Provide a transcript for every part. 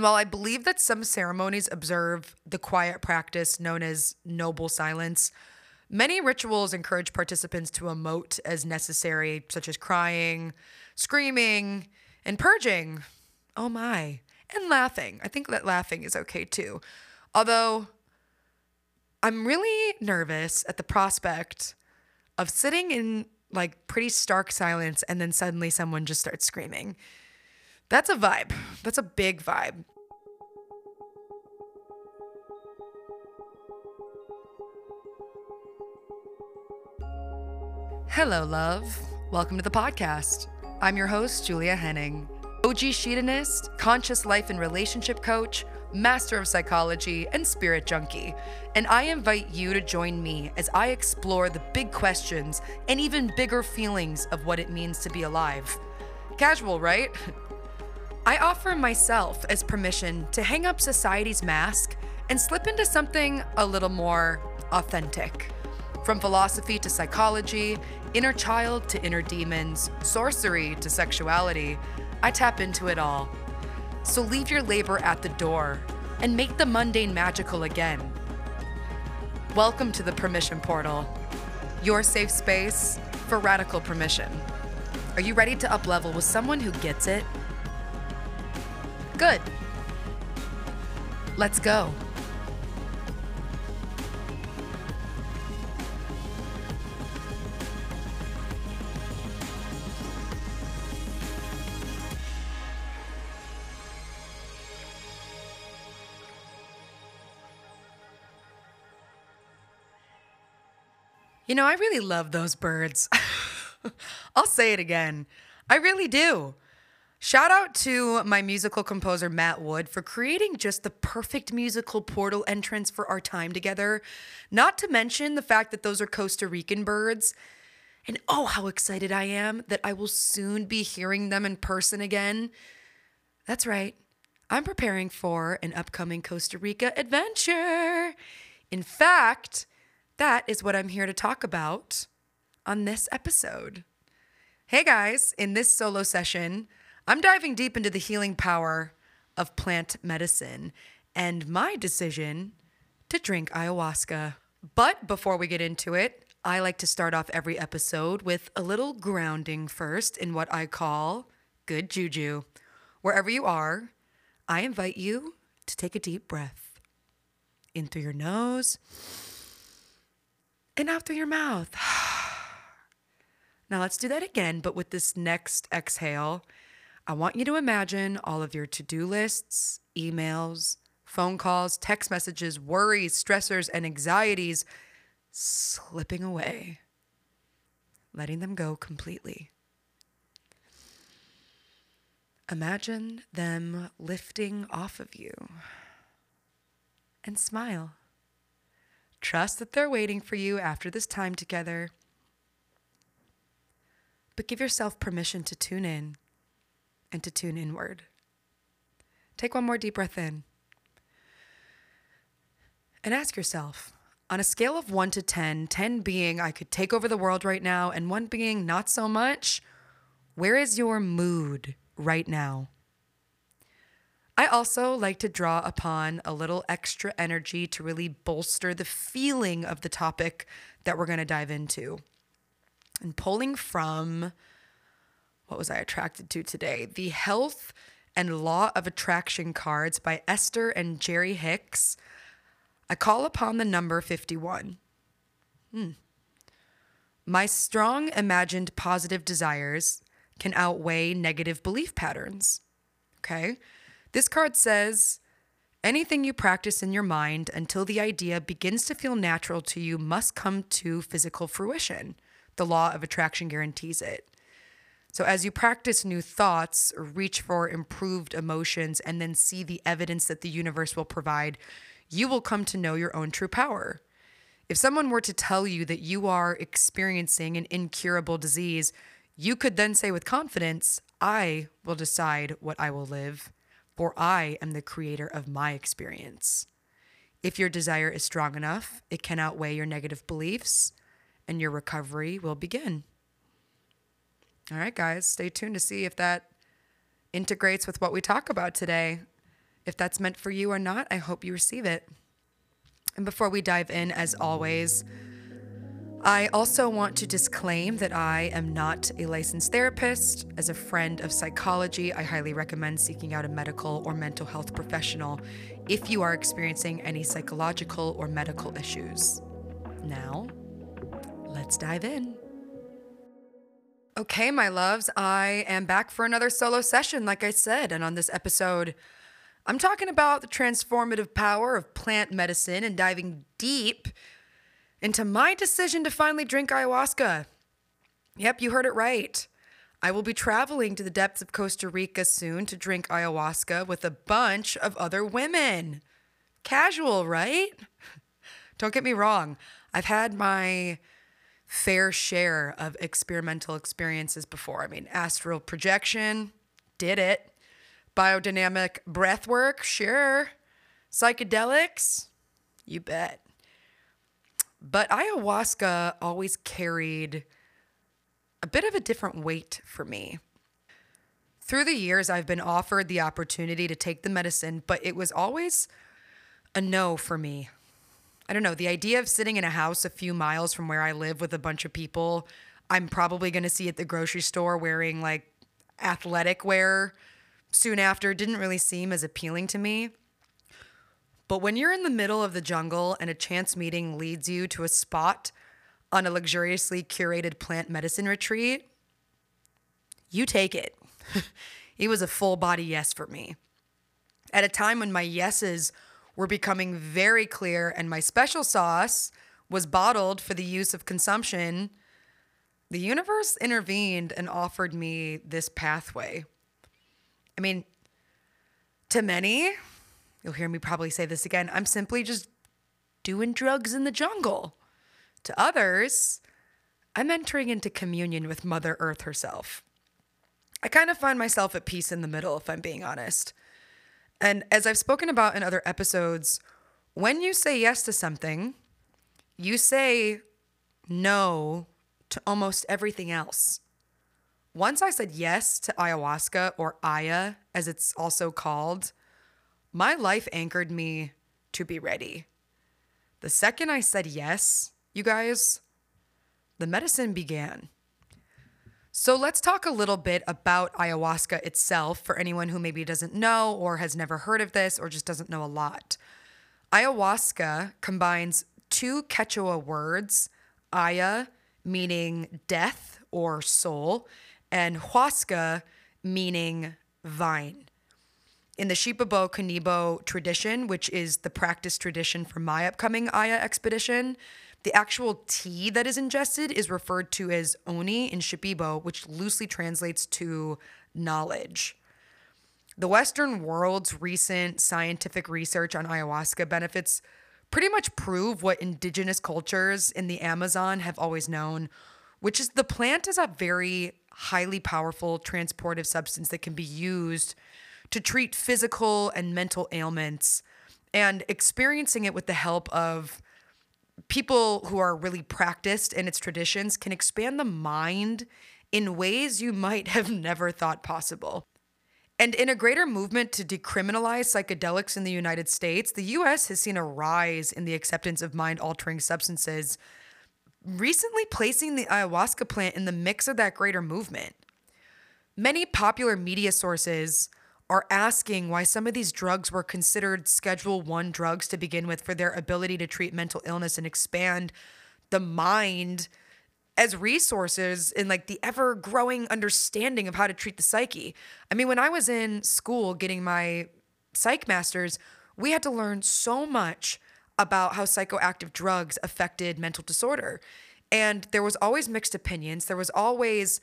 And while I believe that some ceremonies observe the quiet practice known as noble silence, many rituals encourage participants to emote as necessary, such as crying, screaming, and purging. Oh my. And laughing. I think that laughing is okay too. Although I'm really nervous at the prospect of sitting in like pretty stark silence and then suddenly someone just starts screaming. That's a vibe. That's a big vibe. Hello, love. Welcome to the podcast. I'm your host, Julia Henning, OG Sheetanist, conscious life and relationship coach, master of psychology, and spirit junkie. And I invite you to join me as I explore the big questions and even bigger feelings of what it means to be alive. Casual, right? I offer myself as permission to hang up society's mask and slip into something a little more authentic. From philosophy to psychology, inner child to inner demons, sorcery to sexuality, I tap into it all. So leave your labor at the door and make the mundane magical again. Welcome to the Permission Portal, your safe space for radical permission. Are you ready to uplevel with someone who gets it? Good. Let's go. You know, I really love those birds. I'll say it again. I really do. Shout out to my musical composer, Matt Wood, for creating just the perfect musical portal entrance for our time together. Not to mention the fact that those are Costa Rican birds. And oh, how excited I am that I will soon be hearing them in person again. That's right. I'm preparing for an upcoming Costa Rica adventure. In fact, that is what I'm here to talk about on this episode. Hey guys, in this solo session, I'm diving deep into the healing power of plant medicine and my decision to drink ayahuasca. But before we get into it, I like to start off every episode with a little grounding first in what I call good juju. Wherever you are, I invite you to take a deep breath in through your nose and out through your mouth. now let's do that again, but with this next exhale, I want you to imagine all of your to do lists, emails, phone calls, text messages, worries, stressors, and anxieties slipping away, letting them go completely. Imagine them lifting off of you and smile. Trust that they're waiting for you after this time together. But give yourself permission to tune in and to tune inward. Take one more deep breath in. And ask yourself on a scale of 1 to 10, 10 being I could take over the world right now, and 1 being not so much, where is your mood right now? I also like to draw upon a little extra energy to really bolster the feeling of the topic that we're going to dive into. And pulling from what was I attracted to today? The Health and Law of Attraction cards by Esther and Jerry Hicks. I call upon the number 51. Hmm. My strong imagined positive desires can outweigh negative belief patterns. Okay. This card says anything you practice in your mind until the idea begins to feel natural to you must come to physical fruition. The law of attraction guarantees it. So, as you practice new thoughts, reach for improved emotions, and then see the evidence that the universe will provide, you will come to know your own true power. If someone were to tell you that you are experiencing an incurable disease, you could then say with confidence, I will decide what I will live for I am the creator of my experience. If your desire is strong enough, it can outweigh your negative beliefs and your recovery will begin. All right, guys, stay tuned to see if that integrates with what we talk about today. If that's meant for you or not, I hope you receive it. And before we dive in, as always, I also want to disclaim that I am not a licensed therapist. As a friend of psychology, I highly recommend seeking out a medical or mental health professional if you are experiencing any psychological or medical issues. Now, let's dive in. Okay, my loves, I am back for another solo session, like I said. And on this episode, I'm talking about the transformative power of plant medicine and diving deep into my decision to finally drink ayahuasca. Yep, you heard it right. I will be traveling to the depths of Costa Rica soon to drink ayahuasca with a bunch of other women. Casual, right? Don't get me wrong. I've had my fair share of experimental experiences before. I mean, astral projection, did it. Biodynamic breath work, sure. Psychedelics, you bet. But ayahuasca always carried a bit of a different weight for me. Through the years, I've been offered the opportunity to take the medicine, but it was always a no for me. I don't know, the idea of sitting in a house a few miles from where I live with a bunch of people I'm probably going to see at the grocery store wearing like athletic wear soon after didn't really seem as appealing to me. But when you're in the middle of the jungle and a chance meeting leads you to a spot on a luxuriously curated plant medicine retreat, you take it. it was a full body yes for me. At a time when my yeses were becoming very clear and my special sauce was bottled for the use of consumption, the universe intervened and offered me this pathway. I mean, to many, You'll hear me probably say this again. I'm simply just doing drugs in the jungle. To others, I'm entering into communion with Mother Earth herself. I kind of find myself at peace in the middle, if I'm being honest. And as I've spoken about in other episodes, when you say yes to something, you say no to almost everything else. Once I said yes to ayahuasca, or Aya as it's also called, my life anchored me to be ready. The second I said yes, you guys, the medicine began. So let's talk a little bit about ayahuasca itself for anyone who maybe doesn't know or has never heard of this or just doesn't know a lot. Ayahuasca combines two Quechua words, aya meaning death or soul, and huasca meaning vine. In the Shipibo Kanibo tradition, which is the practice tradition for my upcoming Aya expedition, the actual tea that is ingested is referred to as oni in Shipibo, which loosely translates to knowledge. The Western world's recent scientific research on ayahuasca benefits pretty much prove what indigenous cultures in the Amazon have always known, which is the plant is a very highly powerful transportive substance that can be used to treat physical and mental ailments and experiencing it with the help of people who are really practiced in its traditions can expand the mind in ways you might have never thought possible. And in a greater movement to decriminalize psychedelics in the United States, the US has seen a rise in the acceptance of mind altering substances, recently placing the ayahuasca plant in the mix of that greater movement. Many popular media sources are asking why some of these drugs were considered schedule 1 drugs to begin with for their ability to treat mental illness and expand the mind as resources in like the ever growing understanding of how to treat the psyche. I mean, when I was in school getting my psych masters, we had to learn so much about how psychoactive drugs affected mental disorder. And there was always mixed opinions. There was always,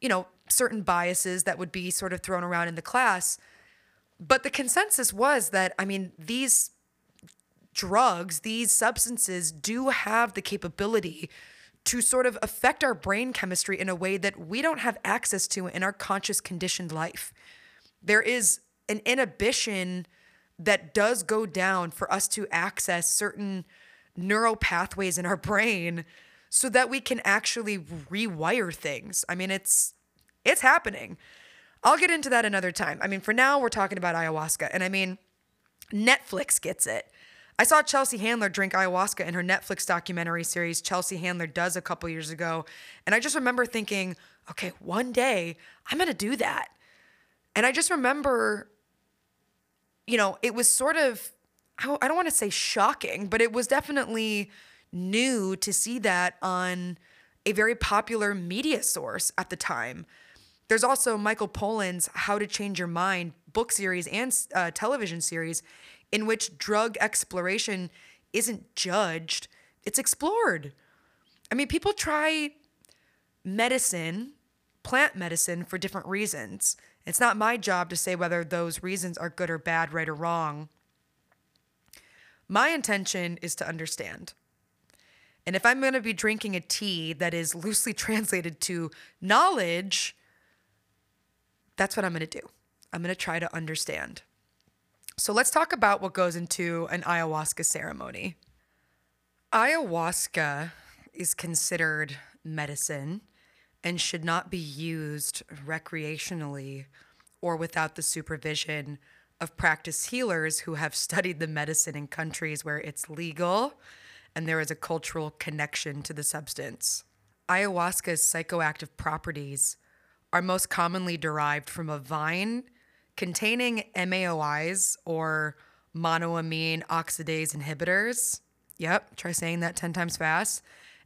you know, certain biases that would be sort of thrown around in the class. But the consensus was that, I mean, these drugs, these substances do have the capability to sort of affect our brain chemistry in a way that we don't have access to in our conscious conditioned life. There is an inhibition that does go down for us to access certain neural pathways in our brain so that we can actually rewire things. I mean, it's it's happening. I'll get into that another time. I mean, for now, we're talking about ayahuasca. And I mean, Netflix gets it. I saw Chelsea Handler drink ayahuasca in her Netflix documentary series, Chelsea Handler Does, a couple years ago. And I just remember thinking, okay, one day I'm going to do that. And I just remember, you know, it was sort of, I don't want to say shocking, but it was definitely new to see that on a very popular media source at the time. There's also Michael Pollan's How to Change Your Mind book series and uh, television series in which drug exploration isn't judged, it's explored. I mean, people try medicine, plant medicine, for different reasons. It's not my job to say whether those reasons are good or bad, right or wrong. My intention is to understand. And if I'm going to be drinking a tea that is loosely translated to knowledge, that's what I'm going to do. I'm going to try to understand. So let's talk about what goes into an ayahuasca ceremony. Ayahuasca is considered medicine and should not be used recreationally or without the supervision of practice healers who have studied the medicine in countries where it's legal and there is a cultural connection to the substance. Ayahuasca's psychoactive properties are most commonly derived from a vine containing MAOIs or monoamine oxidase inhibitors. Yep, try saying that 10 times fast.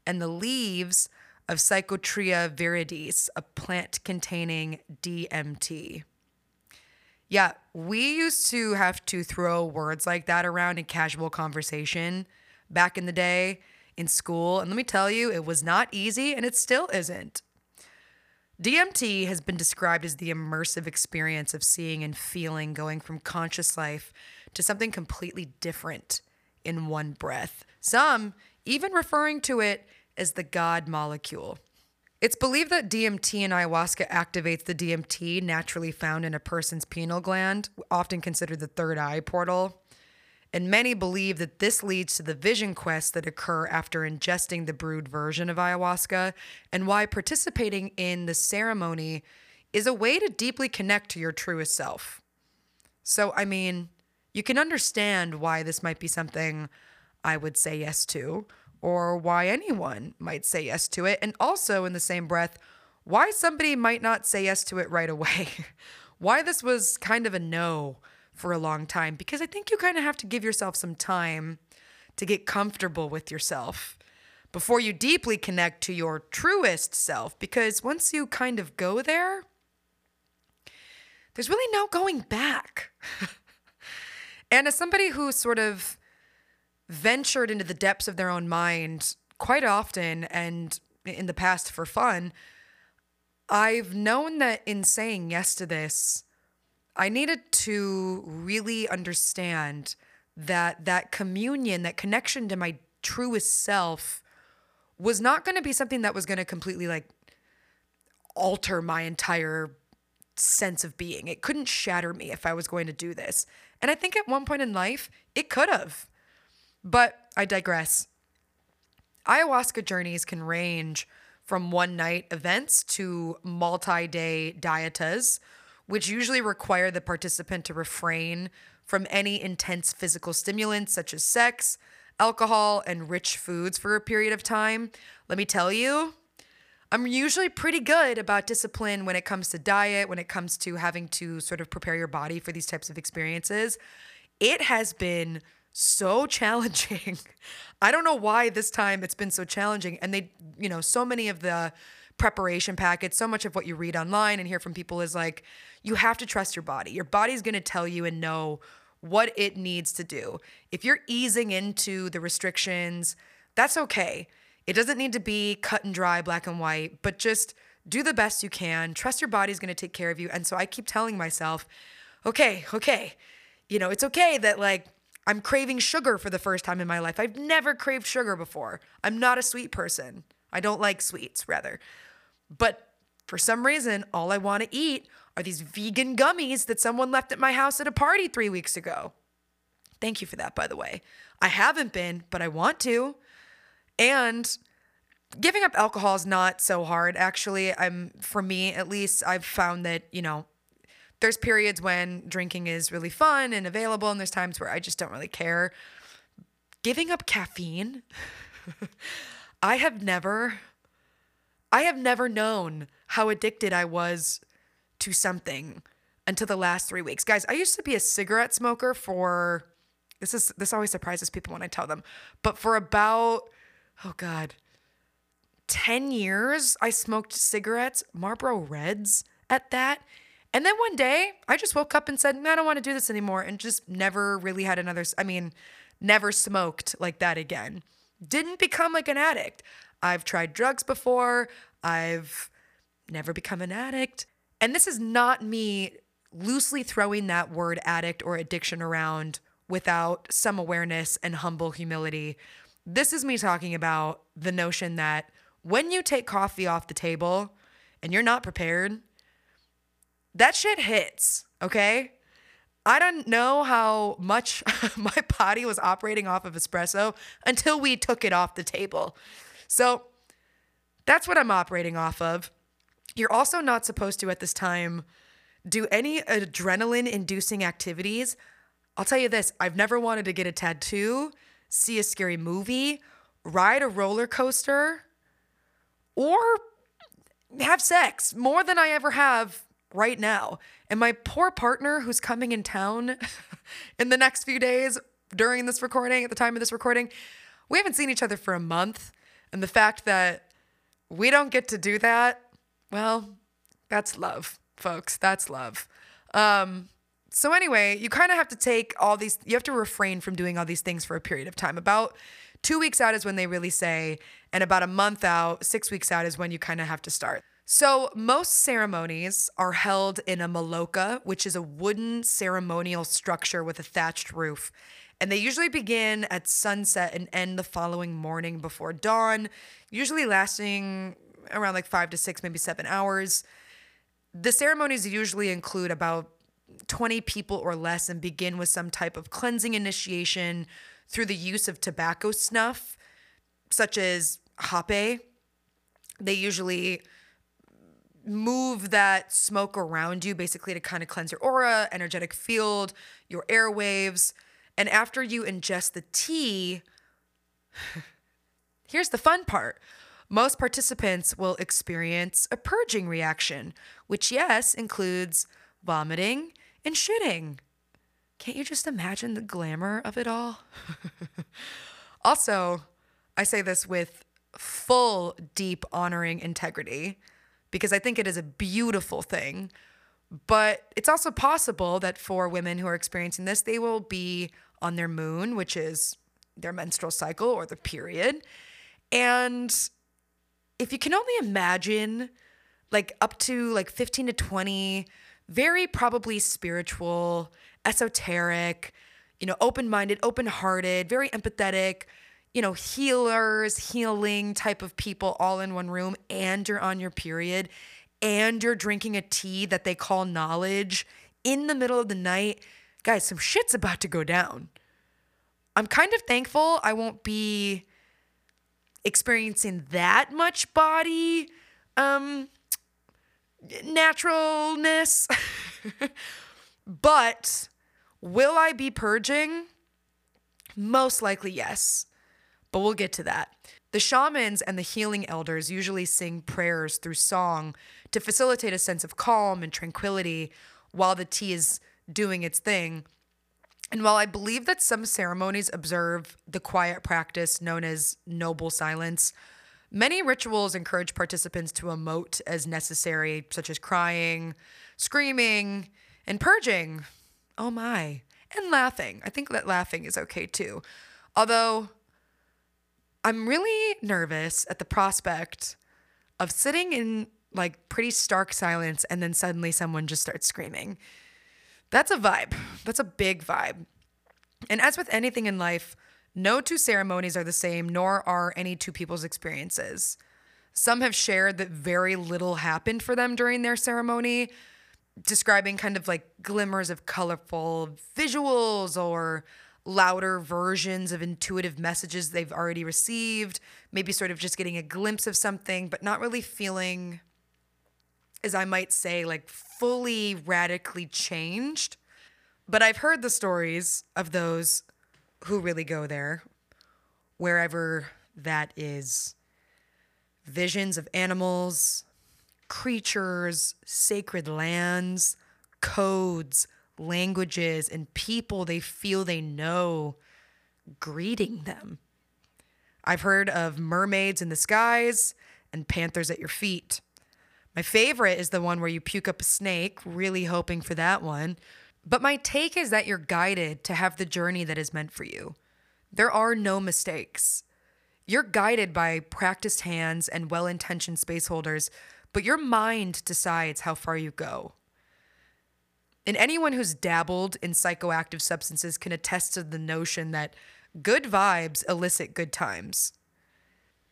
And the leaves of Psychotria viridis, a plant containing DMT. Yeah, we used to have to throw words like that around in casual conversation back in the day in school. And let me tell you, it was not easy and it still isn't. DMT has been described as the immersive experience of seeing and feeling going from conscious life to something completely different in one breath. Some even referring to it as the God molecule. It's believed that DMT in ayahuasca activates the DMT naturally found in a person's pineal gland, often considered the third eye portal. And many believe that this leads to the vision quests that occur after ingesting the brewed version of ayahuasca, and why participating in the ceremony is a way to deeply connect to your truest self. So, I mean, you can understand why this might be something I would say yes to, or why anyone might say yes to it. And also, in the same breath, why somebody might not say yes to it right away. why this was kind of a no for a long time because I think you kind of have to give yourself some time to get comfortable with yourself before you deeply connect to your truest self. Because once you kind of go there, there's really no going back. and as somebody who sort of ventured into the depths of their own mind quite often and in the past for fun, I've known that in saying yes to this, I needed to really understand that that communion, that connection to my truest self was not going to be something that was going to completely like alter my entire sense of being. It couldn't shatter me if I was going to do this. And I think at one point in life, it could have. But I digress. Ayahuasca journeys can range from one night events to multi day dietas which usually require the participant to refrain from any intense physical stimulants such as sex, alcohol, and rich foods for a period of time. Let me tell you, I'm usually pretty good about discipline when it comes to diet, when it comes to having to sort of prepare your body for these types of experiences. It has been so challenging. I don't know why this time it's been so challenging. And they, you know, so many of the preparation packets, so much of what you read online and hear from people is like, you have to trust your body. Your body's going to tell you and know what it needs to do. If you're easing into the restrictions, that's okay. It doesn't need to be cut and dry, black and white, but just do the best you can. Trust your body's going to take care of you. And so I keep telling myself, okay, okay, you know, it's okay that like I'm craving sugar for the first time in my life. I've never craved sugar before. I'm not a sweet person. I don't like sweets, rather. But for some reason, all I want to eat are these vegan gummies that someone left at my house at a party three weeks ago. Thank you for that, by the way. I haven't been, but I want to. And giving up alcohol is not so hard, actually. I'm, for me at least, I've found that, you know, there's periods when drinking is really fun and available, and there's times where I just don't really care. Giving up caffeine, I have never, I have never known how addicted I was to something until the last three weeks. Guys, I used to be a cigarette smoker for this is this always surprises people when I tell them, but for about oh god, 10 years I smoked cigarettes, Marlboro Reds at that. And then one day I just woke up and said, I don't want to do this anymore. And just never really had another, I mean, never smoked like that again. Didn't become like an addict. I've tried drugs before. I've never become an addict. And this is not me loosely throwing that word addict or addiction around without some awareness and humble humility. This is me talking about the notion that when you take coffee off the table and you're not prepared, that shit hits, okay? I don't know how much my body was operating off of espresso until we took it off the table. So that's what I'm operating off of. You're also not supposed to at this time do any adrenaline inducing activities. I'll tell you this I've never wanted to get a tattoo, see a scary movie, ride a roller coaster, or have sex more than I ever have right now. And my poor partner who's coming in town in the next few days during this recording, at the time of this recording, we haven't seen each other for a month. And the fact that we don't get to do that, well, that's love, folks. That's love. Um, so, anyway, you kind of have to take all these, you have to refrain from doing all these things for a period of time. About two weeks out is when they really say, and about a month out, six weeks out is when you kind of have to start. So, most ceremonies are held in a maloka, which is a wooden ceremonial structure with a thatched roof. And they usually begin at sunset and end the following morning before dawn, usually lasting around like five to six, maybe seven hours. The ceremonies usually include about 20 people or less and begin with some type of cleansing initiation through the use of tobacco snuff, such as hape. They usually move that smoke around you basically to kind of cleanse your aura, energetic field, your airwaves. And after you ingest the tea, here's the fun part. Most participants will experience a purging reaction, which, yes, includes vomiting and shitting. Can't you just imagine the glamour of it all? also, I say this with full, deep honoring integrity because I think it is a beautiful thing. But it's also possible that for women who are experiencing this, they will be on their moon, which is their menstrual cycle or the period. And if you can only imagine, like up to like 15 to 20, very probably spiritual, esoteric, you know, open minded, open hearted, very empathetic, you know, healers, healing type of people all in one room, and you're on your period, and you're drinking a tea that they call knowledge in the middle of the night, guys, some shit's about to go down. I'm kind of thankful I won't be experiencing that much body um naturalness. but will I be purging? Most likely yes but we'll get to that. The shamans and the healing elders usually sing prayers through song to facilitate a sense of calm and tranquility while the tea is doing its thing. And while I believe that some ceremonies observe the quiet practice known as noble silence, many rituals encourage participants to emote as necessary, such as crying, screaming, and purging. Oh my. And laughing. I think that laughing is okay too. Although I'm really nervous at the prospect of sitting in like pretty stark silence and then suddenly someone just starts screaming. That's a vibe. That's a big vibe. And as with anything in life, no two ceremonies are the same, nor are any two people's experiences. Some have shared that very little happened for them during their ceremony, describing kind of like glimmers of colorful visuals or louder versions of intuitive messages they've already received, maybe sort of just getting a glimpse of something, but not really feeling as I might say, like fully radically changed. But I've heard the stories of those who really go there, wherever that is. Visions of animals, creatures, sacred lands, codes, languages, and people they feel they know greeting them. I've heard of mermaids in the skies and panthers at your feet. My favorite is the one where you puke up a snake, really hoping for that one. But my take is that you're guided to have the journey that is meant for you. There are no mistakes. You're guided by practiced hands and well intentioned space holders, but your mind decides how far you go. And anyone who's dabbled in psychoactive substances can attest to the notion that good vibes elicit good times.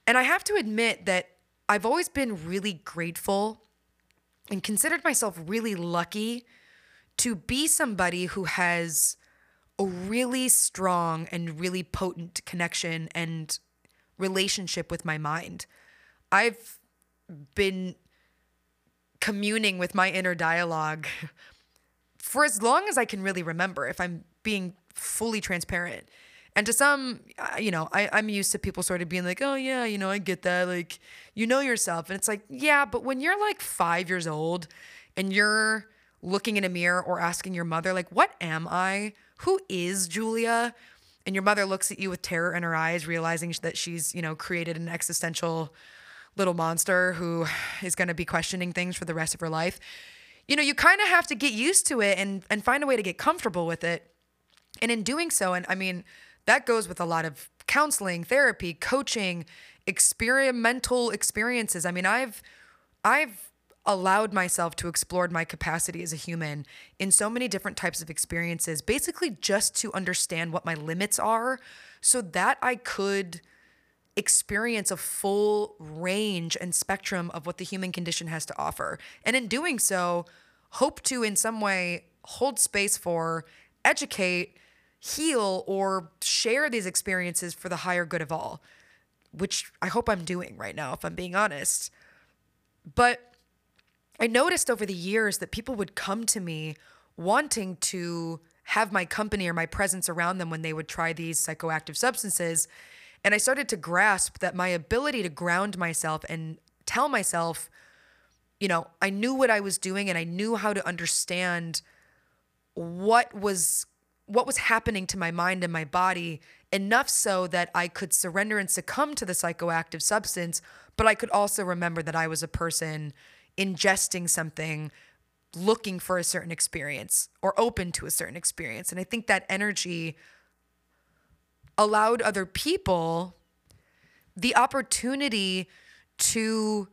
And I have to admit that I've always been really grateful and considered myself really lucky to be somebody who has a really strong and really potent connection and relationship with my mind. I've been communing with my inner dialogue for as long as I can really remember, if I'm being fully transparent. And to some, uh, you know, I, I'm used to people sort of being like, oh, yeah, you know, I get that. Like, you know yourself. And it's like, yeah, but when you're like five years old and you're looking in a mirror or asking your mother, like, what am I? Who is Julia? And your mother looks at you with terror in her eyes, realizing that she's, you know, created an existential little monster who is going to be questioning things for the rest of her life. You know, you kind of have to get used to it and and find a way to get comfortable with it. And in doing so, and I mean, that goes with a lot of counseling, therapy, coaching, experimental experiences. I mean, I've I've allowed myself to explore my capacity as a human in so many different types of experiences, basically just to understand what my limits are so that I could experience a full range and spectrum of what the human condition has to offer. And in doing so, hope to in some way hold space for, educate, heal, or share these experiences for the higher good of all, which I hope I'm doing right now, if I'm being honest. But I noticed over the years that people would come to me wanting to have my company or my presence around them when they would try these psychoactive substances. And I started to grasp that my ability to ground myself and tell myself, you know, I knew what I was doing and I knew how to understand what was what was happening to my mind and my body enough so that I could surrender and succumb to the psychoactive substance, but I could also remember that I was a person ingesting something looking for a certain experience or open to a certain experience. And I think that energy allowed other people the opportunity to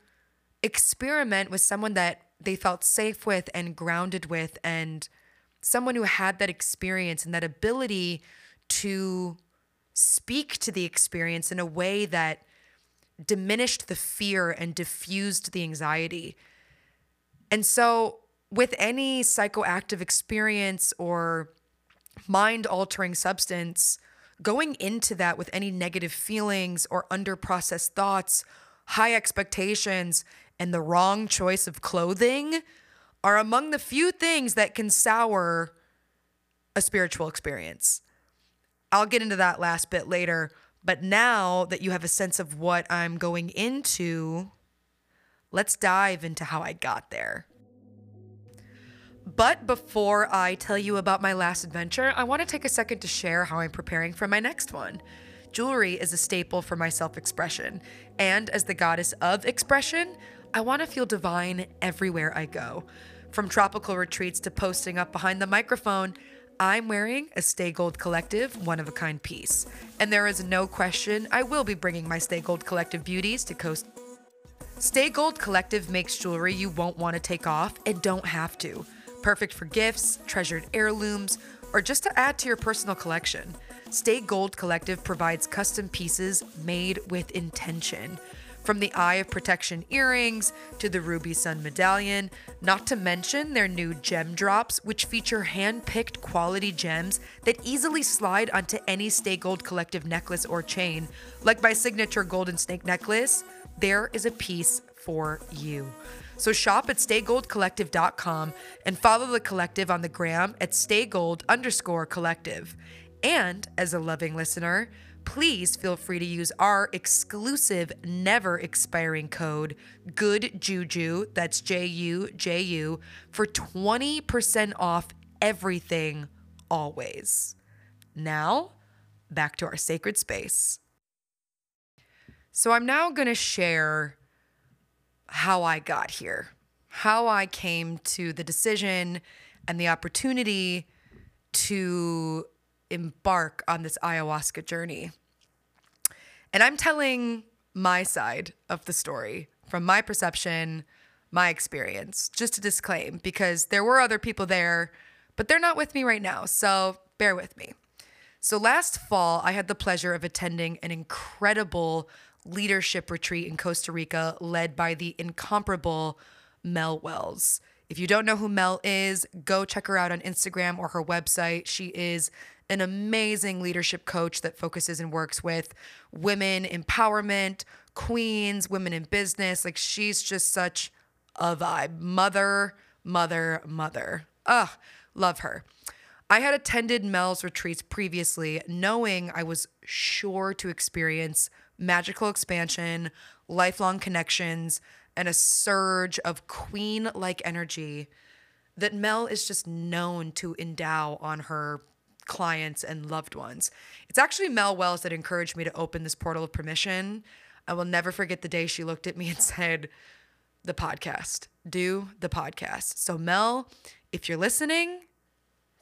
experiment with someone that they felt safe with and grounded with and someone who had that experience and that ability to speak to the experience in a way that diminished the fear and diffused the anxiety. And so, with any psychoactive experience or mind altering substance, going into that with any negative feelings or under processed thoughts, high expectations, and the wrong choice of clothing are among the few things that can sour a spiritual experience. I'll get into that last bit later, but now that you have a sense of what I'm going into, let's dive into how I got there. But before I tell you about my last adventure, I want to take a second to share how I'm preparing for my next one. Jewelry is a staple for my self expression, and as the goddess of expression, I want to feel divine everywhere I go. From tropical retreats to posting up behind the microphone, I'm wearing a Stay Gold Collective one of a kind piece. And there is no question I will be bringing my Stay Gold Collective beauties to Coast. Stay Gold Collective makes jewelry you won't want to take off and don't have to. Perfect for gifts, treasured heirlooms, or just to add to your personal collection. Stay Gold Collective provides custom pieces made with intention. From the Eye of Protection earrings to the Ruby Sun medallion, not to mention their new gem drops, which feature hand picked quality gems that easily slide onto any Stay Gold Collective necklace or chain. Like my signature Golden Snake necklace, there is a piece for you. So shop at staygoldcollective.com and follow the collective on the gram at staygold underscore collective. And as a loving listener, please feel free to use our exclusive, never expiring code, Good Juju, that's J U J U, for 20% off everything always. Now, back to our sacred space. So, I'm now going to share how I got here, how I came to the decision and the opportunity to embark on this ayahuasca journey. And I'm telling my side of the story from my perception, my experience, just to disclaim, because there were other people there, but they're not with me right now. So bear with me. So last fall, I had the pleasure of attending an incredible leadership retreat in Costa Rica led by the incomparable Mel Wells. If you don't know who Mel is, go check her out on Instagram or her website. She is an amazing leadership coach that focuses and works with women empowerment, queens, women in business. Like she's just such a vibe. Mother, mother, mother. Ugh, love her. I had attended Mel's retreats previously, knowing I was sure to experience magical expansion, lifelong connections, and a surge of queen like energy that Mel is just known to endow on her clients and loved ones. It's actually Mel Wells that encouraged me to open this portal of permission. I will never forget the day she looked at me and said, The podcast, do the podcast. So, Mel, if you're listening,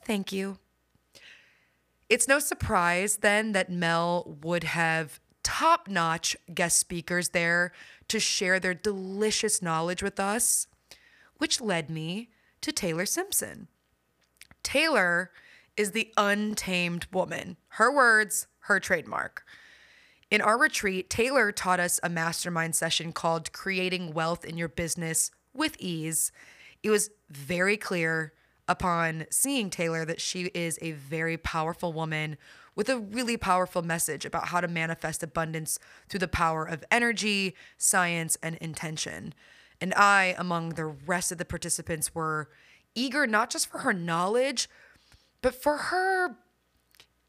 thank you. It's no surprise then that Mel would have top notch guest speakers there to share their delicious knowledge with us, which led me to Taylor Simpson. Taylor is the untamed woman. Her words, her trademark. In our retreat, Taylor taught us a mastermind session called Creating Wealth in Your Business with Ease. It was very clear upon seeing Taylor that she is a very powerful woman with a really powerful message about how to manifest abundance through the power of energy, science, and intention. And I, among the rest of the participants, were eager not just for her knowledge, but for her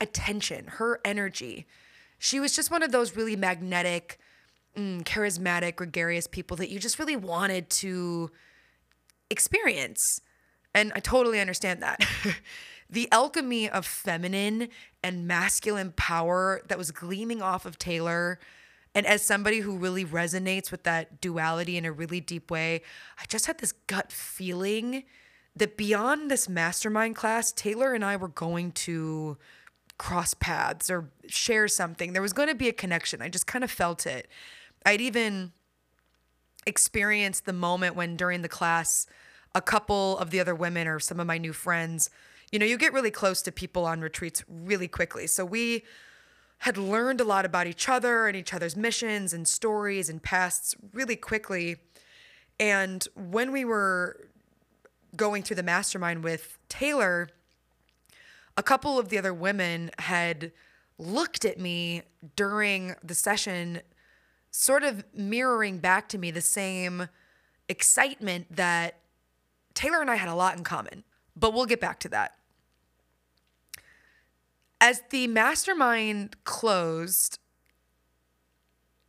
attention, her energy. She was just one of those really magnetic, mm, charismatic, gregarious people that you just really wanted to experience. And I totally understand that. the alchemy of feminine and masculine power that was gleaming off of Taylor. And as somebody who really resonates with that duality in a really deep way, I just had this gut feeling that beyond this mastermind class, Taylor and I were going to cross paths or share something. There was going to be a connection. I just kind of felt it. I'd even experienced the moment when during the class, a couple of the other women or some of my new friends, you know, you get really close to people on retreats really quickly. So we had learned a lot about each other and each other's missions and stories and pasts really quickly. And when we were going through the mastermind with Taylor, a couple of the other women had looked at me during the session, sort of mirroring back to me the same excitement that Taylor and I had a lot in common, but we'll get back to that. As the mastermind closed,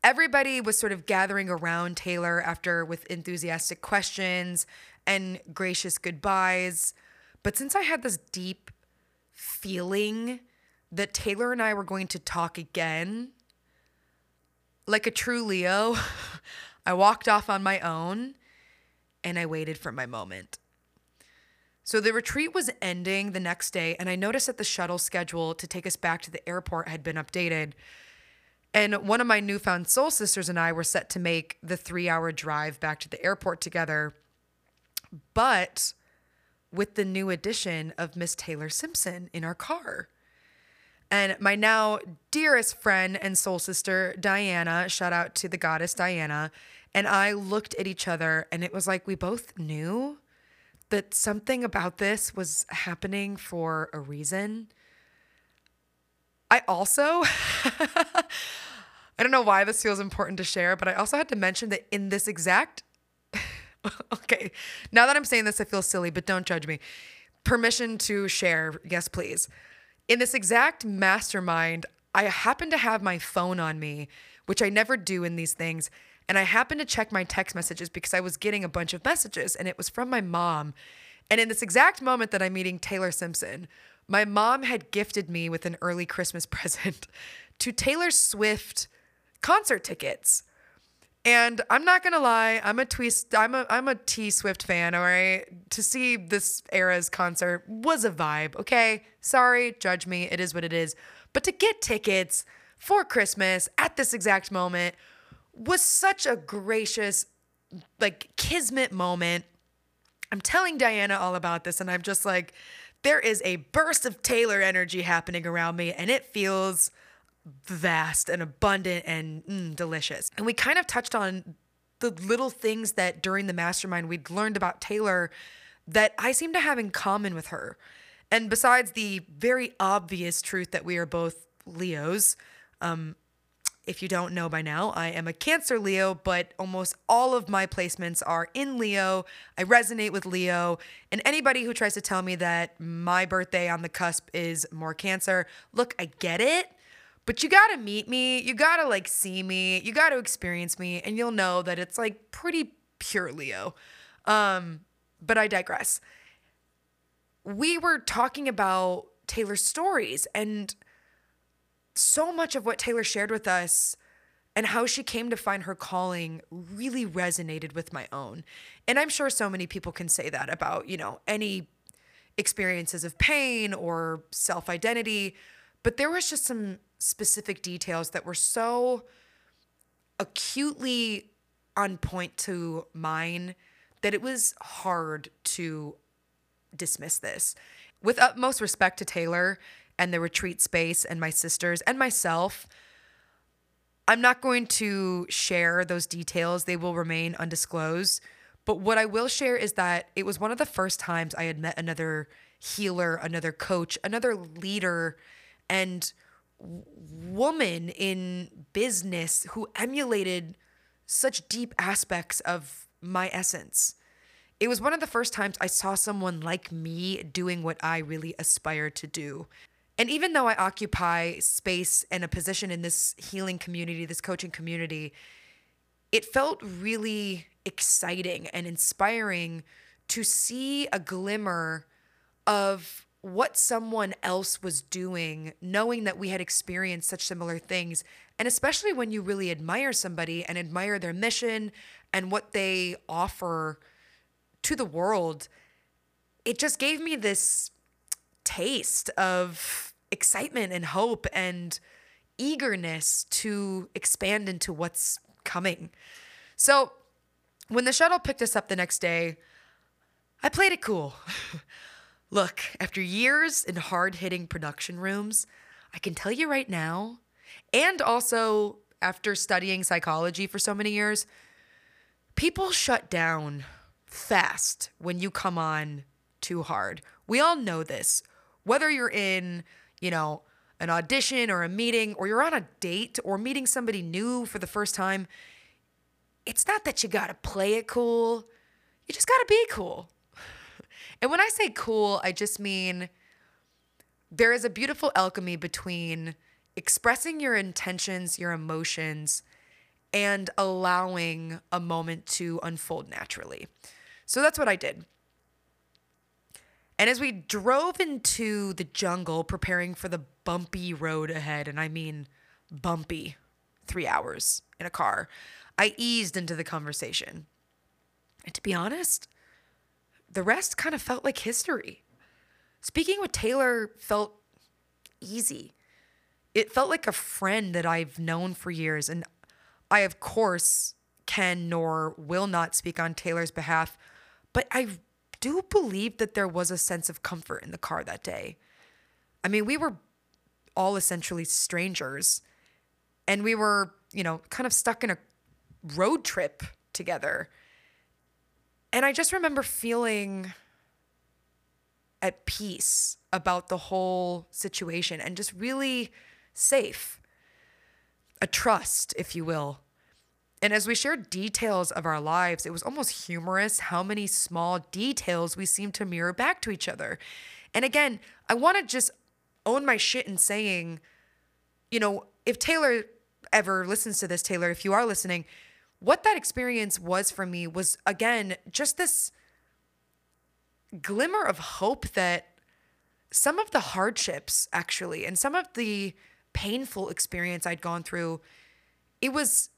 everybody was sort of gathering around Taylor after with enthusiastic questions and gracious goodbyes. But since I had this deep feeling that Taylor and I were going to talk again, like a true Leo, I walked off on my own and I waited for my moment. So the retreat was ending the next day, and I noticed that the shuttle schedule to take us back to the airport had been updated. And one of my newfound soul sisters and I were set to make the three hour drive back to the airport together but with the new addition of Miss Taylor Simpson in our car. And my now dearest friend and soul sister, Diana, shout out to the goddess Diana, and I looked at each other and it was like we both knew that something about this was happening for a reason. I also, I don't know why this feels important to share, but I also had to mention that in this exact okay. Now that I'm saying this, I feel silly, but don't judge me. Permission to share. Yes, please. In this exact mastermind, I happened to have my phone on me, which I never do in these things. And I happened to check my text messages because I was getting a bunch of messages and it was from my mom. And in this exact moment that I'm meeting Taylor Simpson, my mom had gifted me with an early Christmas present to Taylor Swift concert tickets. And I'm not gonna lie, I'm a twist, I'm a I'm a T Swift fan, all right? To see this Eras concert was a vibe, okay? Sorry, judge me, it is what it is. But to get tickets for Christmas at this exact moment was such a gracious, like kismet moment. I'm telling Diana all about this, and I'm just like, there is a burst of Taylor energy happening around me, and it feels vast and abundant and mm, delicious. And we kind of touched on the little things that during the mastermind we'd learned about Taylor that I seem to have in common with her. And besides the very obvious truth that we are both Leos, um, if you don't know by now, I am a Cancer Leo, but almost all of my placements are in Leo. I resonate with Leo. And anybody who tries to tell me that my birthday on the cusp is more Cancer, look, I get it. But you gotta meet me, you gotta like see me, you gotta experience me, and you'll know that it's like pretty pure Leo. Um, but I digress. We were talking about Taylor's stories and so much of what Taylor shared with us and how she came to find her calling really resonated with my own. And I'm sure so many people can say that about, you know, any experiences of pain or self identity. But there was just some specific details that were so acutely on point to mine that it was hard to dismiss this. With utmost respect to Taylor and the retreat space and my sisters and myself, I'm not going to share those details. They will remain undisclosed. But what I will share is that it was one of the first times I had met another healer, another coach, another leader, and woman in business who emulated such deep aspects of my essence. It was one of the first times I saw someone like me doing what I really aspired to do. And even though I occupy space and a position in this healing community, this coaching community, it felt really exciting and inspiring to see a glimmer of what someone else was doing, knowing that we had experienced such similar things. And especially when you really admire somebody and admire their mission and what they offer to the world, it just gave me this taste of excitement and hope and eagerness to expand into what's coming. So when the shuttle picked us up the next day, I played it cool. Look, after years in hard hitting production rooms, I can tell you right now, and also after studying psychology for so many years, people shut down fast when you come on too hard. We all know this. Whether you're in, you know, an audition or a meeting, or you're on a date or meeting somebody new for the first time, it's not that you gotta play it cool, you just gotta be cool. And when I say cool, I just mean there is a beautiful alchemy between expressing your intentions, your emotions, and allowing a moment to unfold naturally. So that's what I did. And as we drove into the jungle preparing for the bumpy road ahead, and I mean bumpy, three hours in a car, I eased into the conversation. And to be honest, the rest kind of felt like history. Speaking with Taylor felt easy. It felt like a friend that I've known for years. And I, of course, can nor will not speak on Taylor's behalf, but I do you believe that there was a sense of comfort in the car that day. I mean, we were all essentially strangers and we were, you know, kind of stuck in a road trip together. And I just remember feeling at peace about the whole situation and just really safe. A trust, if you will. And as we shared details of our lives, it was almost humorous how many small details we seemed to mirror back to each other. And again, I want to just own my shit in saying, you know, if Taylor ever listens to this, Taylor, if you are listening, what that experience was for me was, again, just this glimmer of hope that some of the hardships, actually, and some of the painful experience I'd gone through, it was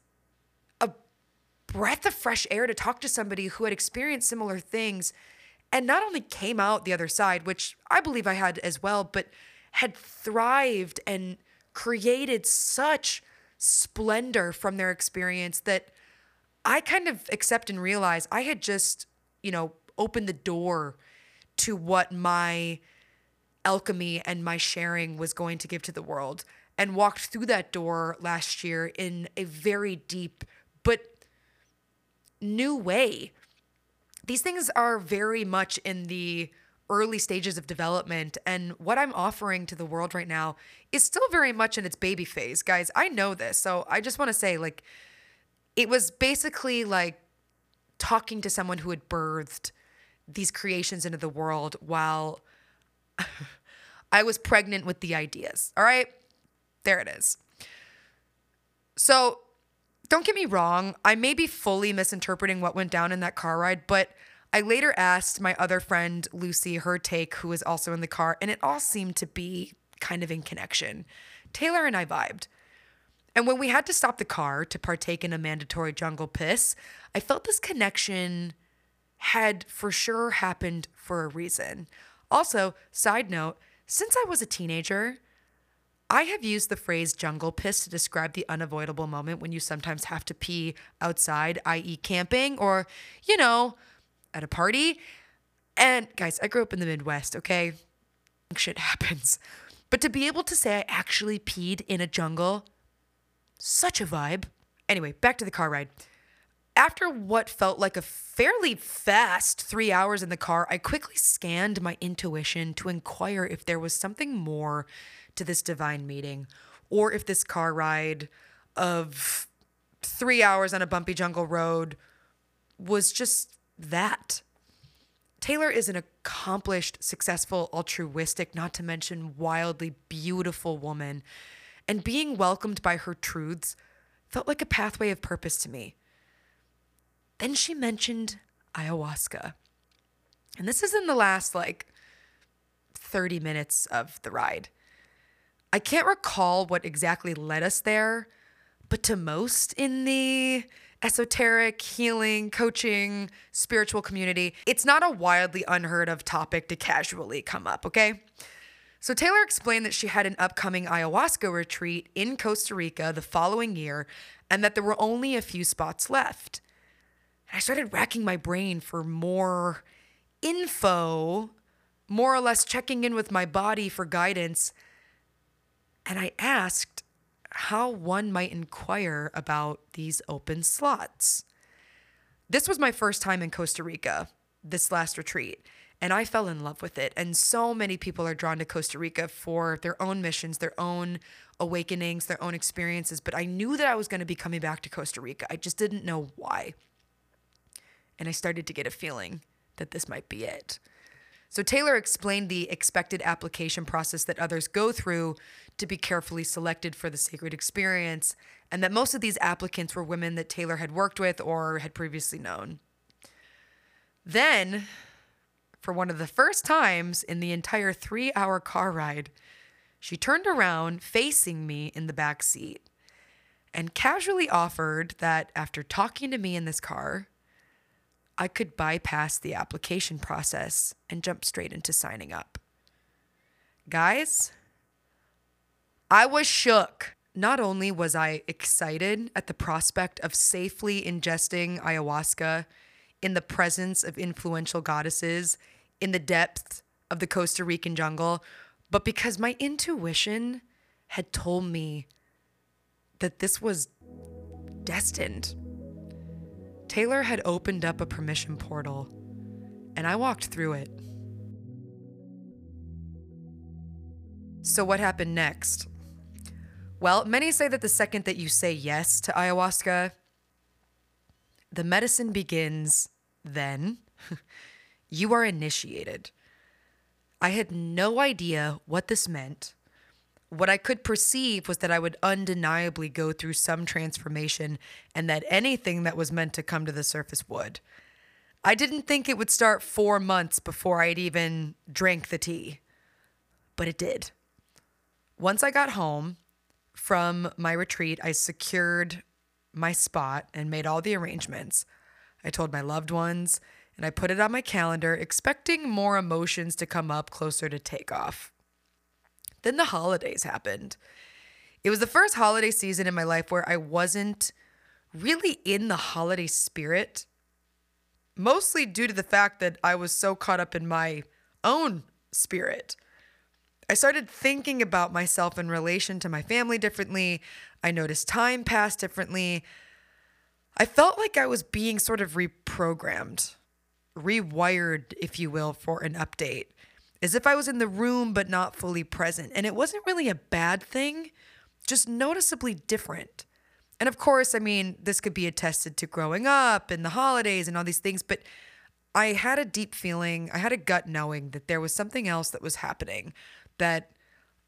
breath of fresh air to talk to somebody who had experienced similar things and not only came out the other side, which I believe I had as well, but had thrived and created such splendor from their experience that I kind of accept and realize I had just, you know, opened the door to what my alchemy and my sharing was going to give to the world and walked through that door last year in a very deep but new way. These things are very much in the early stages of development and what I'm offering to the world right now is still very much in its baby phase. Guys, I know this. So I just want to say like it was basically like talking to someone who had birthed these creations into the world while I was pregnant with the ideas. All right? There it is. So, don't get me wrong, I may be fully misinterpreting what went down in that car ride, but I later asked my other friend, Lucy, her take, who was also in the car, and it all seemed to be kind of in connection. Taylor and I vibed. And when we had to stop the car to partake in a mandatory jungle piss, I felt this connection had for sure happened for a reason. Also, side note, since I was a teenager, I have used the phrase jungle piss to describe the unavoidable moment when you sometimes have to pee outside, i.e., camping or, you know, at a party. And guys, I grew up in the Midwest, okay? Shit happens. But to be able to say I actually peed in a jungle, such a vibe. Anyway, back to the car ride. After what felt like a fairly fast three hours in the car, I quickly scanned my intuition to inquire if there was something more to this divine meeting or if this car ride of three hours on a bumpy jungle road was just that. Taylor is an accomplished, successful, altruistic, not to mention wildly beautiful woman, and being welcomed by her truths felt like a pathway of purpose to me. Then she mentioned ayahuasca. And this is in the last like 30 minutes of the ride. I can't recall what exactly led us there, but to most in the esoteric, healing, coaching, spiritual community, it's not a wildly unheard of topic to casually come up, okay? So Taylor explained that she had an upcoming ayahuasca retreat in Costa Rica the following year and that there were only a few spots left. And I started racking my brain for more info, more or less checking in with my body for guidance. And I asked how one might inquire about these open slots. This was my first time in Costa Rica, this last retreat, and I fell in love with it. And so many people are drawn to Costa Rica for their own missions, their own awakenings, their own experiences. But I knew that I was going to be coming back to Costa Rica. I just didn't know why and I started to get a feeling that this might be it. So Taylor explained the expected application process that others go through to be carefully selected for the sacred experience, and that most of these applicants were women that Taylor had worked with or had previously known. Then, for one of the first times in the entire three hour car ride, she turned around facing me in the back seat and casually offered that after talking to me in this car, I could bypass the application process and jump straight into signing up. Guys, I was shook. Not only was I excited at the prospect of safely ingesting ayahuasca in the presence of influential goddesses in the depths of the Costa Rican jungle, but because my intuition had told me that this was destined. Taylor had opened up a permission portal, and I walked through it. So, what happened next? Well, many say that the second that you say yes to ayahuasca, the medicine begins then. you are initiated. I had no idea what this meant. What I could perceive was that I would undeniably go through some transformation and that anything that was meant to come to the surface would. I didn't think it would start four months before I'd even drank the tea, but it did. Once I got home from my retreat, I secured my spot and made all the arrangements. I told my loved ones and I put it on my calendar, expecting more emotions to come up closer to takeoff. Then the holidays happened. It was the first holiday season in my life where I wasn't really in the holiday spirit mostly due to the fact that I was so caught up in my own spirit. I started thinking about myself in relation to my family differently. I noticed time pass differently. I felt like I was being sort of reprogrammed, rewired, if you will, for an update, as if I was in the room but not fully present. And it wasn't really a bad thing, just noticeably different. And of course, I mean, this could be attested to growing up and the holidays and all these things, but I had a deep feeling, I had a gut knowing that there was something else that was happening, that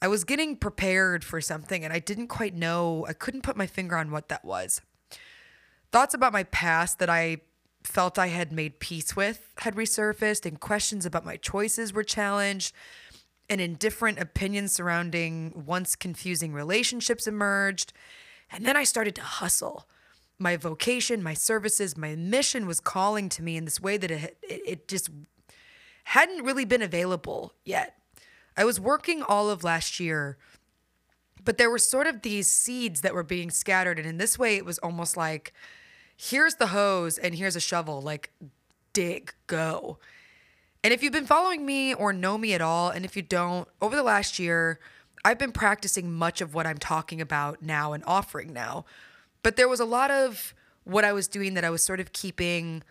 I was getting prepared for something and I didn't quite know, I couldn't put my finger on what that was. Thoughts about my past that I felt I had made peace with had resurfaced, and questions about my choices were challenged, and indifferent opinions surrounding once confusing relationships emerged. And then I started to hustle. My vocation, my services, my mission was calling to me in this way that it, it, just hadn't really been available yet. I was working all of last year, but there were sort of these seeds that were being scattered. And in this way, it was almost like here's the hose and here's a shovel, like dig, go. And if you've been following me or know me at all, and if you don't, over the last year, I've been practicing much of what I'm talking about now and offering now. But there was a lot of what I was doing that I was sort of keeping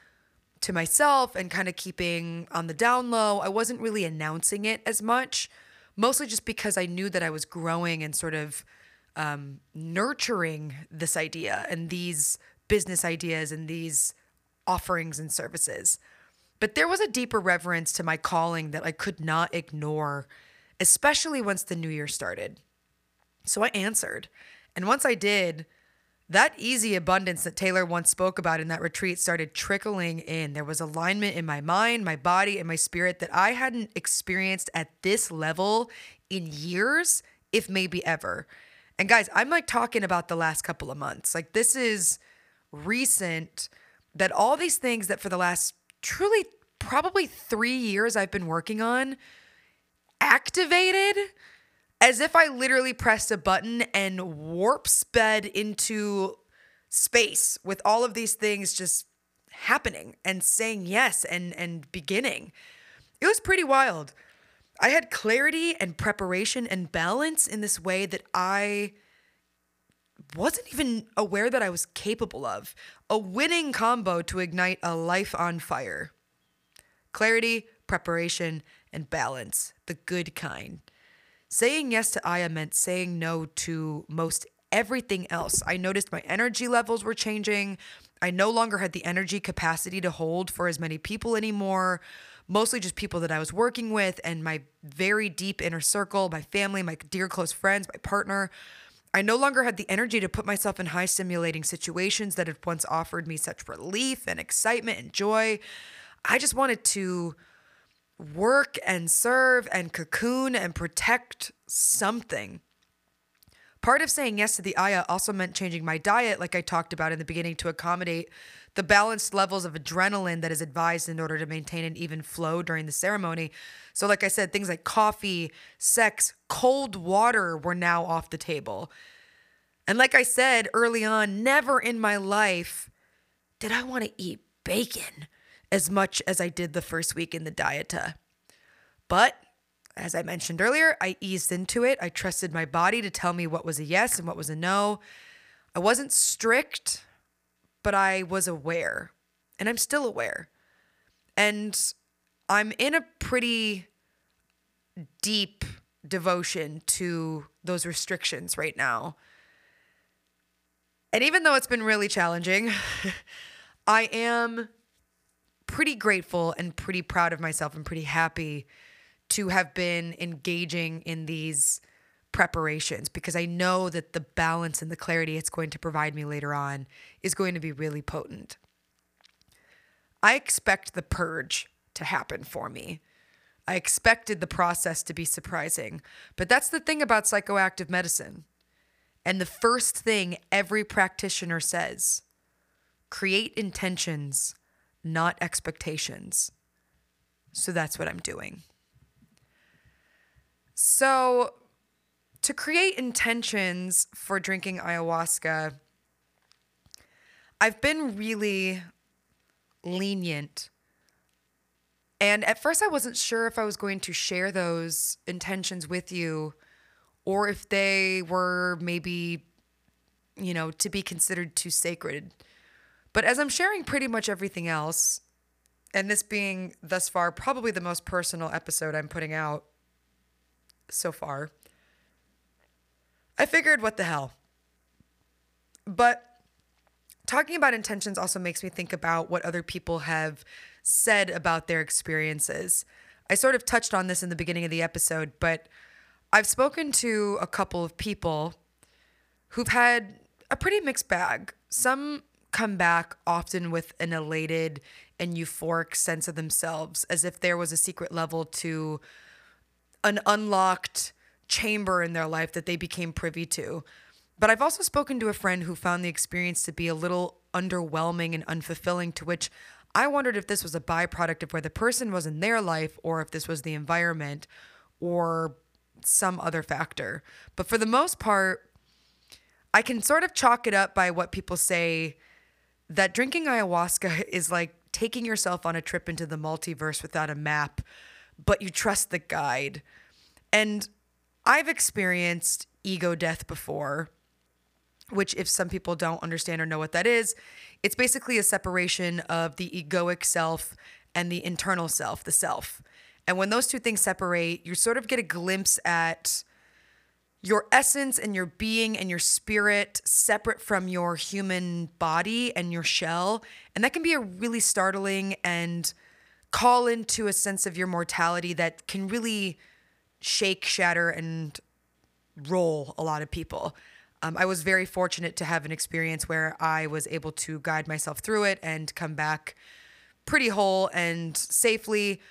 to myself and kind of keeping on the down low. I wasn't really announcing it as much, mostly just because I knew that I was growing and sort of um, nurturing this idea and these business ideas and these offerings and services. But there was a deeper reverence to my calling that I could not ignore especially once the new year started. So I answered. And once I did, that easy abundance that Taylor once spoke about in that retreat started trickling in. There was alignment in my mind, my body, and my spirit that I hadn't experienced at this level in years, if maybe ever. And guys, I'm like talking about the last couple of months. Like, this is recent that all these things that for the last truly probably three years I've been working on activated as if I literally pressed a button and warp sped into space with all of these things just happening and saying yes and and beginning. It was pretty wild. I had clarity and preparation and balance in this way that I wasn't even aware that I was capable of. A winning combo to ignite a life on fire. Clarity, preparation, and balance, the good kind. Saying yes to Aya meant saying no to most everything else. I noticed my energy levels were changing. I no longer had the energy capacity to hold for as many people anymore, mostly just people that I was working with and my very deep inner circle, my family, my dear close friends, my partner. I no longer had the energy to put myself in high stimulating situations that had once offered me such relief and excitement and joy. I just wanted to work and serve and cocoon and protect something. Part of saying yes to the Aya also meant changing my diet, like I talked about in the beginning, to accommodate the balanced levels of adrenaline that is advised in order to maintain an even flow during the ceremony. So, like I said, things like coffee, sex, cold water were now off the table. And like I said early on, never in my life did I want to eat bacon as much as I did the first week in the dieta. But as I mentioned earlier, I eased into it. I trusted my body to tell me what was a yes and what was a no. I wasn't strict, but I was aware, and I'm still aware. And I'm in a pretty deep devotion to those restrictions right now. And even though it's been really challenging, I am pretty grateful and pretty proud of myself and pretty happy to have been engaging in these preparations because I know that the balance and the clarity it's going to provide me later on is going to be really potent. I expect the purge to happen for me. I expected the process to be surprising, but that's the thing about psychoactive medicine. And the first thing every practitioner says create intentions, not expectations. So that's what I'm doing. So, to create intentions for drinking ayahuasca, I've been really lenient. And at first, I wasn't sure if I was going to share those intentions with you or if they were maybe, you know, to be considered too sacred. But as I'm sharing pretty much everything else, and this being thus far probably the most personal episode I'm putting out so far, I figured, what the hell? But talking about intentions also makes me think about what other people have said about their experiences. I sort of touched on this in the beginning of the episode, but I've spoken to a couple of people who've had a pretty mixed bag. Some come back often with an elated and euphoric sense of themselves, as if there was a secret level to an unlocked chamber in their life that they became privy to. But I've also spoken to a friend who found the experience to be a little underwhelming and unfulfilling, to which I wondered if this was a byproduct of where the person was in their life or if this was the environment or some other factor. But for the most part, I can sort of chalk it up by what people say that drinking ayahuasca is like taking yourself on a trip into the multiverse without a map, but you trust the guide. And I've experienced ego death before, which, if some people don't understand or know what that is, it's basically a separation of the egoic self and the internal self, the self. And when those two things separate, you sort of get a glimpse at your essence and your being and your spirit separate from your human body and your shell. And that can be a really startling and call into a sense of your mortality that can really shake, shatter, and roll a lot of people. Um, I was very fortunate to have an experience where I was able to guide myself through it and come back pretty whole and safely.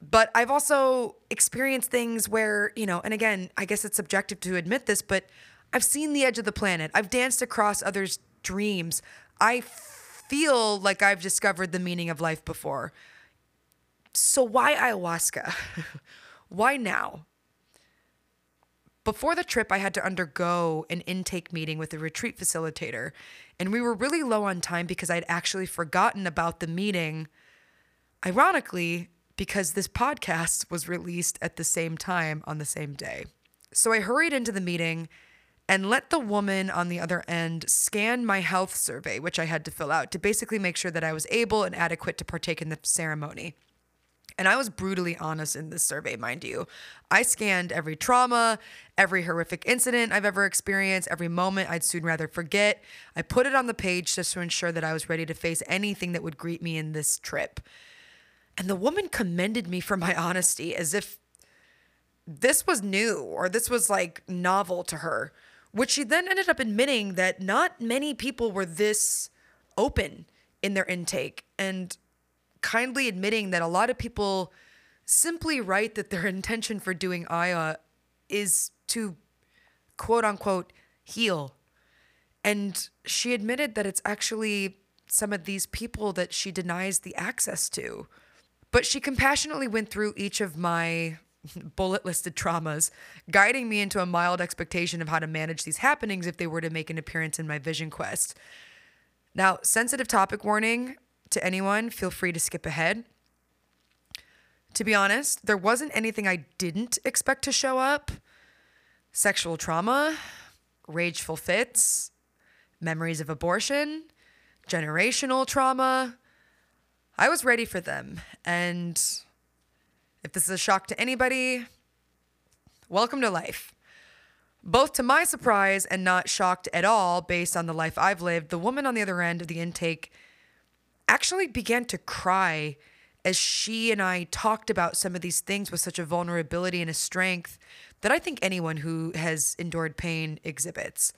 But I've also experienced things where, you know, and again, I guess it's subjective to admit this, but I've seen the edge of the planet. I've danced across others' dreams. I feel like I've discovered the meaning of life before. So why ayahuasca? why now? Before the trip, I had to undergo an intake meeting with a retreat facilitator, and we were really low on time because I'd actually forgotten about the meeting. Ironically, because this podcast was released at the same time on the same day. So I hurried into the meeting and let the woman on the other end scan my health survey, which I had to fill out to basically make sure that I was able and adequate to partake in the ceremony. And I was brutally honest in this survey, mind you. I scanned every trauma, every horrific incident I've ever experienced, every moment I'd soon rather forget. I put it on the page just to ensure that I was ready to face anything that would greet me in this trip. And the woman commended me for my honesty as if this was new or this was like novel to her, which she then ended up admitting that not many people were this open in their intake and kindly admitting that a lot of people simply write that their intention for doing Aya is to quote unquote heal. And she admitted that it's actually some of these people that she denies the access to. But she compassionately went through each of my bullet listed traumas, guiding me into a mild expectation of how to manage these happenings if they were to make an appearance in my vision quest. Now, sensitive topic warning to anyone, feel free to skip ahead. To be honest, there wasn't anything I didn't expect to show up sexual trauma, rageful fits, memories of abortion, generational trauma, I was ready for them. And if this is a shock to anybody, welcome to life. Both to my surprise and not shocked at all based on the life I've lived, the woman on the other end of the intake actually began to cry as she and I talked about some of these things with such a vulnerability and a strength that I think anyone who has endured pain exhibits.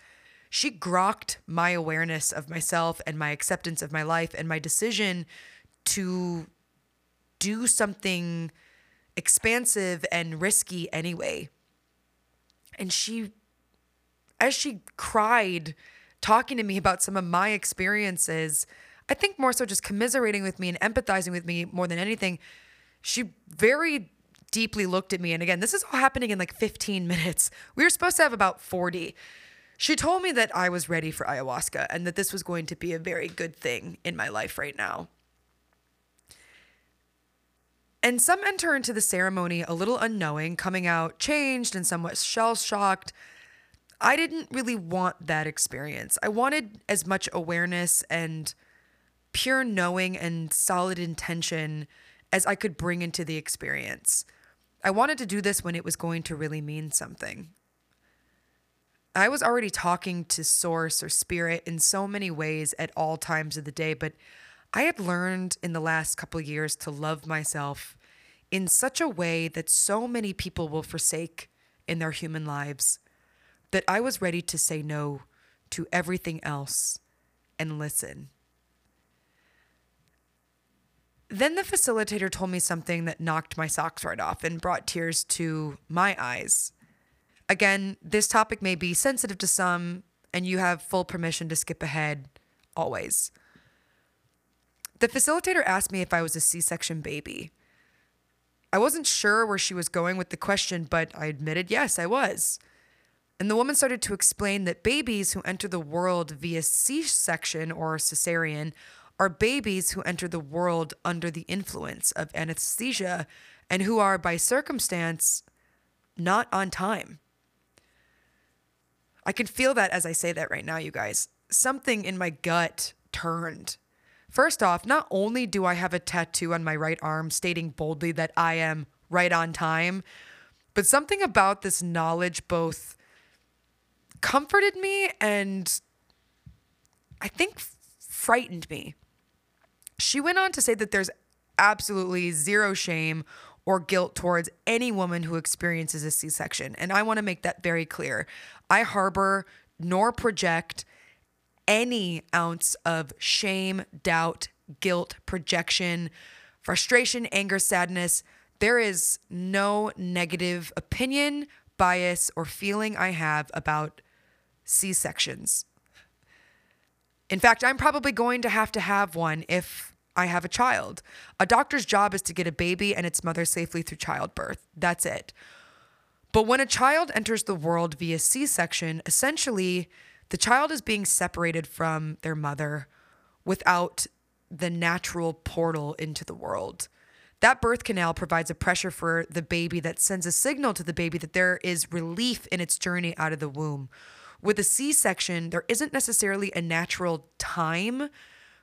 She grokked my awareness of myself and my acceptance of my life and my decision to do something expansive and risky anyway. And she, as she cried, talking to me about some of my experiences, I think more so just commiserating with me and empathizing with me more than anything, she very deeply looked at me. And again, this is all happening in like 15 minutes. We were supposed to have about 40. She told me that I was ready for ayahuasca and that this was going to be a very good thing in my life right now. And some enter into the ceremony a little unknowing, coming out changed and somewhat shell shocked. I didn't really want that experience. I wanted as much awareness and pure knowing and solid intention as I could bring into the experience. I wanted to do this when it was going to really mean something. I was already talking to source or spirit in so many ways at all times of the day, but I had learned in the last couple years to love myself in such a way that so many people will forsake in their human lives that I was ready to say no to everything else and listen. Then the facilitator told me something that knocked my socks right off and brought tears to my eyes. Again, this topic may be sensitive to some, and you have full permission to skip ahead always. The facilitator asked me if I was a C section baby. I wasn't sure where she was going with the question, but I admitted yes, I was. And the woman started to explain that babies who enter the world via C section or cesarean are babies who enter the world under the influence of anesthesia and who are, by circumstance, not on time. I can feel that as I say that right now, you guys. Something in my gut turned. First off, not only do I have a tattoo on my right arm stating boldly that I am right on time, but something about this knowledge both comforted me and I think frightened me. She went on to say that there's absolutely zero shame or guilt towards any woman who experiences a C section. And I want to make that very clear. I harbor nor project any ounce of shame, doubt, guilt, projection, frustration, anger, sadness. There is no negative opinion, bias, or feeling I have about C sections. In fact, I'm probably going to have to have one if I have a child. A doctor's job is to get a baby and its mother safely through childbirth. That's it. But when a child enters the world via C section, essentially, the child is being separated from their mother without the natural portal into the world. That birth canal provides a pressure for the baby that sends a signal to the baby that there is relief in its journey out of the womb. With a C section, there isn't necessarily a natural time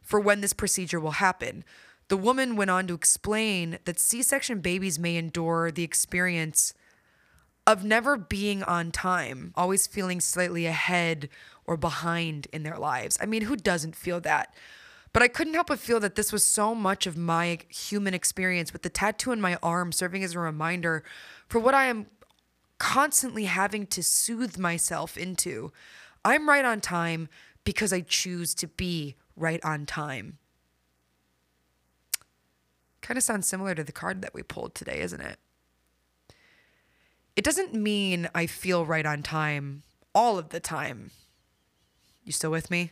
for when this procedure will happen. The woman went on to explain that C section babies may endure the experience of never being on time, always feeling slightly ahead or behind in their lives. I mean, who doesn't feel that? But I couldn't help but feel that this was so much of my human experience, with the tattoo on my arm serving as a reminder for what I am constantly having to soothe myself into. I'm right on time because I choose to be right on time. Kind of sounds similar to the card that we pulled today, isn't it? It doesn't mean I feel right on time all of the time. You still with me?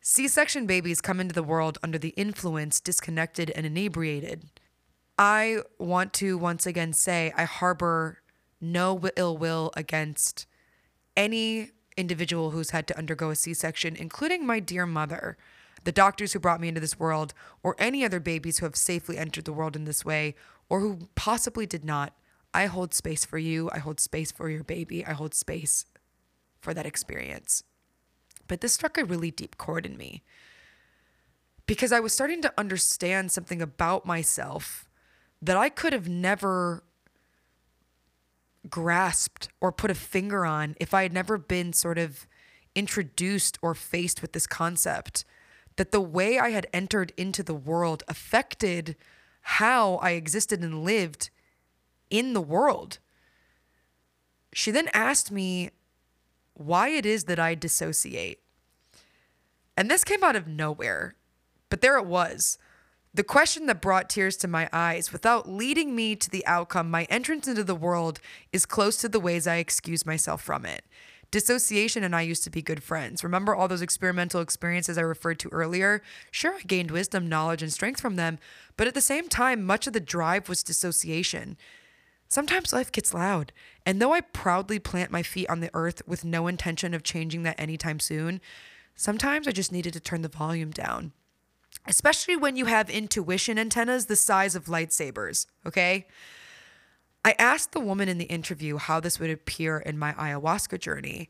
C section babies come into the world under the influence, disconnected, and inebriated. I want to once again say I harbor no ill will against any individual who's had to undergo a C section, including my dear mother, the doctors who brought me into this world, or any other babies who have safely entered the world in this way, or who possibly did not. I hold space for you. I hold space for your baby. I hold space for that experience. But this struck a really deep chord in me because I was starting to understand something about myself that I could have never grasped or put a finger on if I had never been sort of introduced or faced with this concept that the way I had entered into the world affected how I existed and lived in the world. She then asked me why it is that I dissociate. And this came out of nowhere, but there it was. The question that brought tears to my eyes without leading me to the outcome, my entrance into the world is close to the ways I excuse myself from it. Dissociation and I used to be good friends. Remember all those experimental experiences I referred to earlier? Sure, I gained wisdom, knowledge, and strength from them, but at the same time, much of the drive was dissociation. Sometimes life gets loud, and though I proudly plant my feet on the earth with no intention of changing that anytime soon, sometimes I just needed to turn the volume down. Especially when you have intuition antennas the size of lightsabers, okay? I asked the woman in the interview how this would appear in my ayahuasca journey.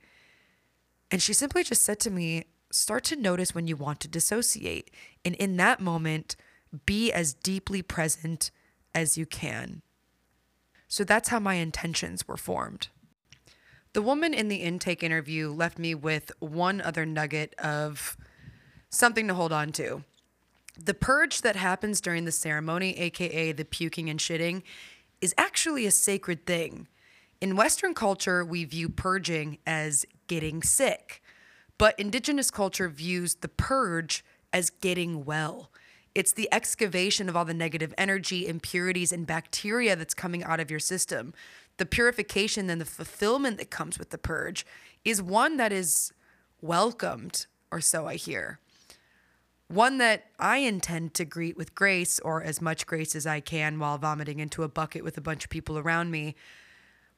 And she simply just said to me, start to notice when you want to dissociate. And in that moment, be as deeply present as you can. So that's how my intentions were formed. The woman in the intake interview left me with one other nugget of something to hold on to. The purge that happens during the ceremony, aka the puking and shitting, is actually a sacred thing. In Western culture, we view purging as getting sick, but Indigenous culture views the purge as getting well. It's the excavation of all the negative energy, impurities, and bacteria that's coming out of your system. The purification and the fulfillment that comes with the purge is one that is welcomed, or so I hear one that I intend to greet with grace or as much grace as I can while vomiting into a bucket with a bunch of people around me,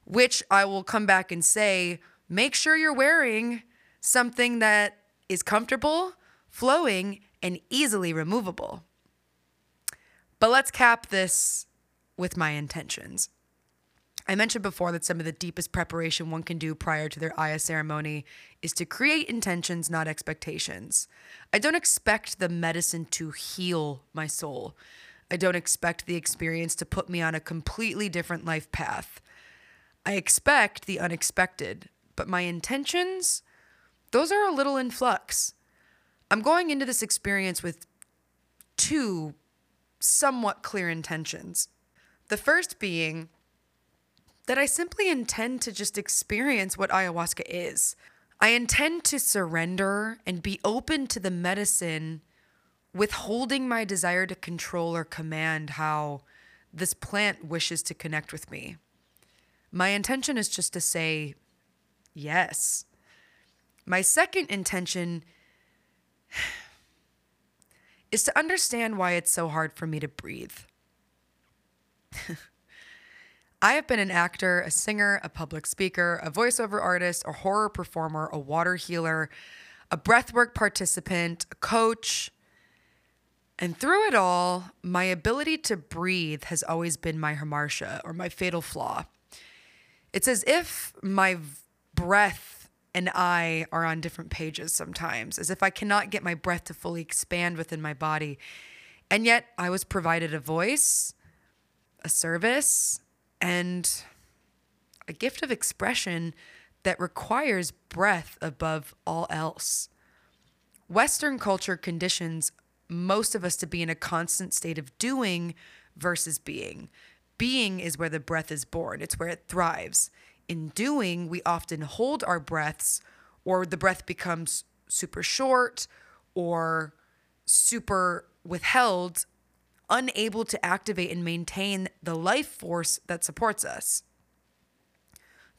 which I will come back and say make sure you're wearing something that is comfortable, flowing, and easily removable. But let's cap this with my intentions. I mentioned before that some of the deepest preparation one can do prior to their Aya ceremony is to create intentions, not expectations. I don't expect the medicine to heal my soul. I don't expect the experience to put me on a completely different life path. I expect the unexpected, but my intentions, those are a little in flux. I'm going into this experience with two somewhat clear intentions. The first being, that I simply intend to just experience what ayahuasca is. I intend to surrender and be open to the medicine, withholding my desire to control or command how this plant wishes to connect with me. My intention is just to say yes. My second intention is to understand why it's so hard for me to breathe. I have been an actor, a singer, a public speaker, a voiceover artist, a horror performer, a water healer, a breathwork participant, a coach. And through it all, my ability to breathe has always been my hamartia or my fatal flaw. It's as if my breath and I are on different pages sometimes, as if I cannot get my breath to fully expand within my body. And yet I was provided a voice, a service, and a gift of expression that requires breath above all else. Western culture conditions most of us to be in a constant state of doing versus being. Being is where the breath is born, it's where it thrives. In doing, we often hold our breaths, or the breath becomes super short or super withheld unable to activate and maintain the life force that supports us.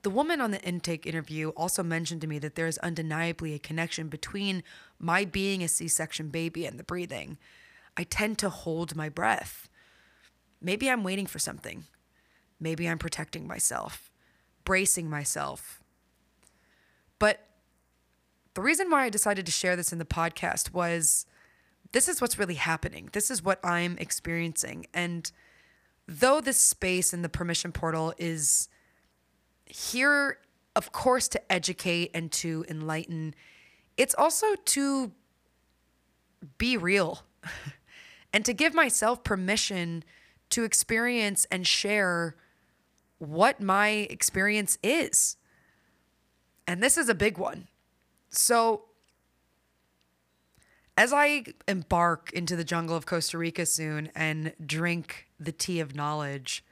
The woman on the intake interview also mentioned to me that there is undeniably a connection between my being a C section baby and the breathing. I tend to hold my breath. Maybe I'm waiting for something. Maybe I'm protecting myself, bracing myself. But the reason why I decided to share this in the podcast was this is what's really happening. This is what I'm experiencing. And though this space in the permission portal is here, of course, to educate and to enlighten, it's also to be real and to give myself permission to experience and share what my experience is. And this is a big one. So, As I embark into the jungle of Costa Rica soon and drink the tea of knowledge,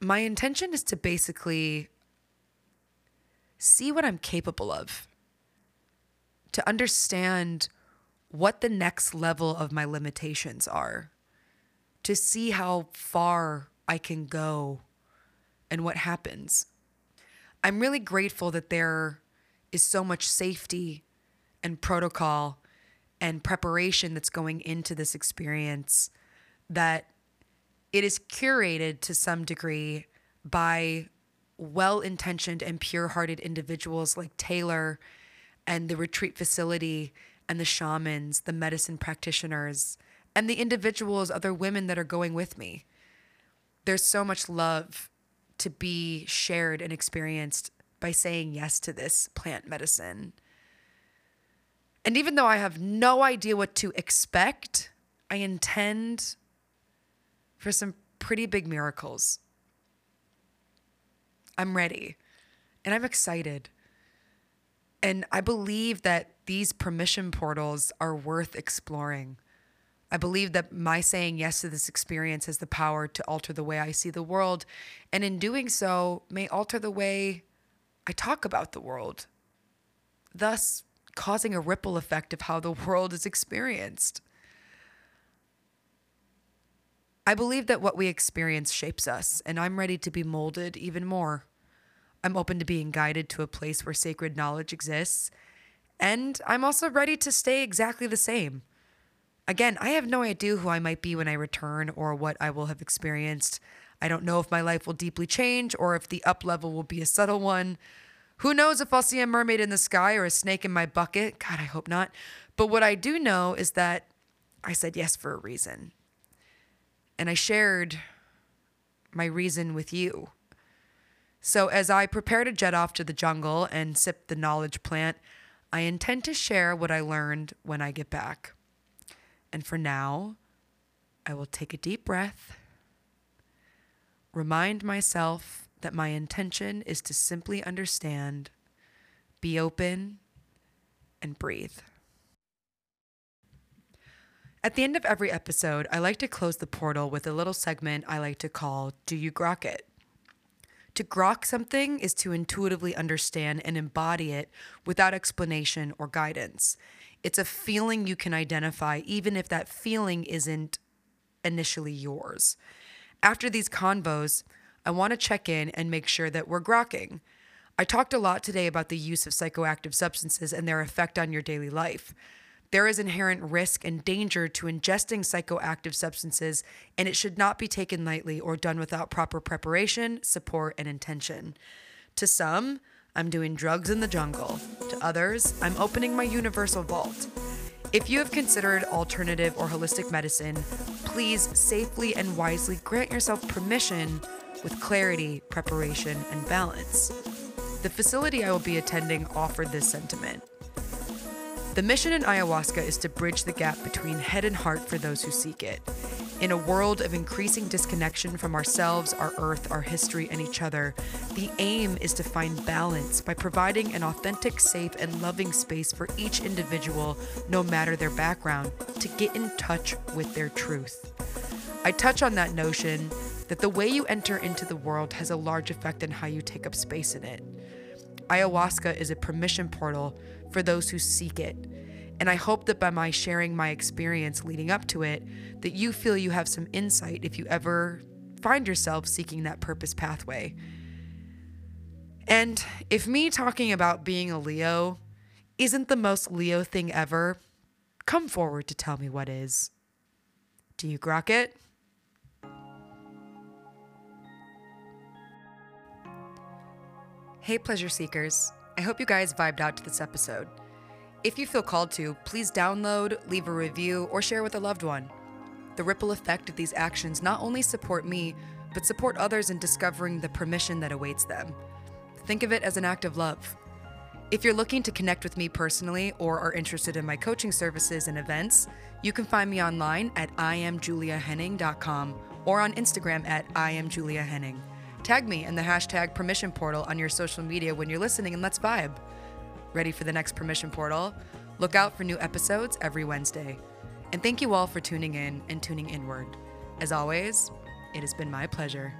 my intention is to basically see what I'm capable of, to understand what the next level of my limitations are, to see how far I can go and what happens. I'm really grateful that there is so much safety and protocol and preparation that's going into this experience that it is curated to some degree by well intentioned and pure hearted individuals like Taylor and the retreat facility and the shamans, the medicine practitioners, and the individuals, other women that are going with me. There's so much love to be shared and experienced by saying yes to this plant medicine. And even though I have no idea what to expect, I intend for some pretty big miracles. I'm ready and I'm excited. And I believe that these permission portals are worth exploring. I believe that my saying yes to this experience has the power to alter the way I see the world, and in doing so, may alter the way I talk about the world, thus causing a ripple effect of how the world is experienced. I believe that what we experience shapes us, and I'm ready to be molded even more. I'm open to being guided to a place where sacred knowledge exists, and I'm also ready to stay exactly the same. Again, I have no idea who I might be when I return or what I will have experienced. I don't know if my life will deeply change or if the up level will be a subtle one. Who knows if I'll see a mermaid in the sky or a snake in my bucket? God, I hope not. But what I do know is that I said yes for a reason. And I shared my reason with you. So as I prepare to jet off to the jungle and sip the knowledge plant, I intend to share what I learned when I get back. And for now, I will take a deep breath, remind myself that my intention is to simply understand, be open, and breathe. At the end of every episode, I like to close the portal with a little segment I like to call Do You Grok It? To grok something is to intuitively understand and embody it without explanation or guidance. It's a feeling you can identify, even if that feeling isn't initially yours. After these convos, I want to check in and make sure that we're grokking. I talked a lot today about the use of psychoactive substances and their effect on your daily life. There is inherent risk and danger to ingesting psychoactive substances, and it should not be taken lightly or done without proper preparation, support, and intention. To some, I'm doing drugs in the jungle. To others, I'm opening my universal vault. If you have considered alternative or holistic medicine, please safely and wisely grant yourself permission with clarity, preparation, and balance. The facility I will be attending offered this sentiment. The mission in ayahuasca is to bridge the gap between head and heart for those who seek it. In a world of increasing disconnection from ourselves, our earth, our history, and each other, the aim is to find balance by providing an authentic, safe, and loving space for each individual, no matter their background, to get in touch with their truth. I touch on that notion that the way you enter into the world has a large effect on how you take up space in it. Ayahuasca is a permission portal for those who seek it. And I hope that by my sharing my experience leading up to it, that you feel you have some insight if you ever find yourself seeking that purpose pathway. And if me talking about being a Leo isn't the most Leo thing ever, come forward to tell me what is. Do you grok it? Hey, pleasure seekers. I hope you guys vibed out to this episode. If you feel called to, please download, leave a review, or share with a loved one. The ripple effect of these actions not only support me, but support others in discovering the permission that awaits them. Think of it as an act of love. If you're looking to connect with me personally or are interested in my coaching services and events, you can find me online at iamjuliahenning.com or on Instagram at iamjuliahenning. Tag me in the hashtag permission portal on your social media when you're listening and let's vibe. ready for the next permission portal. Look out for new episodes every Wednesday. And thank you all for tuning in and tuning inward. As always, it has been my pleasure.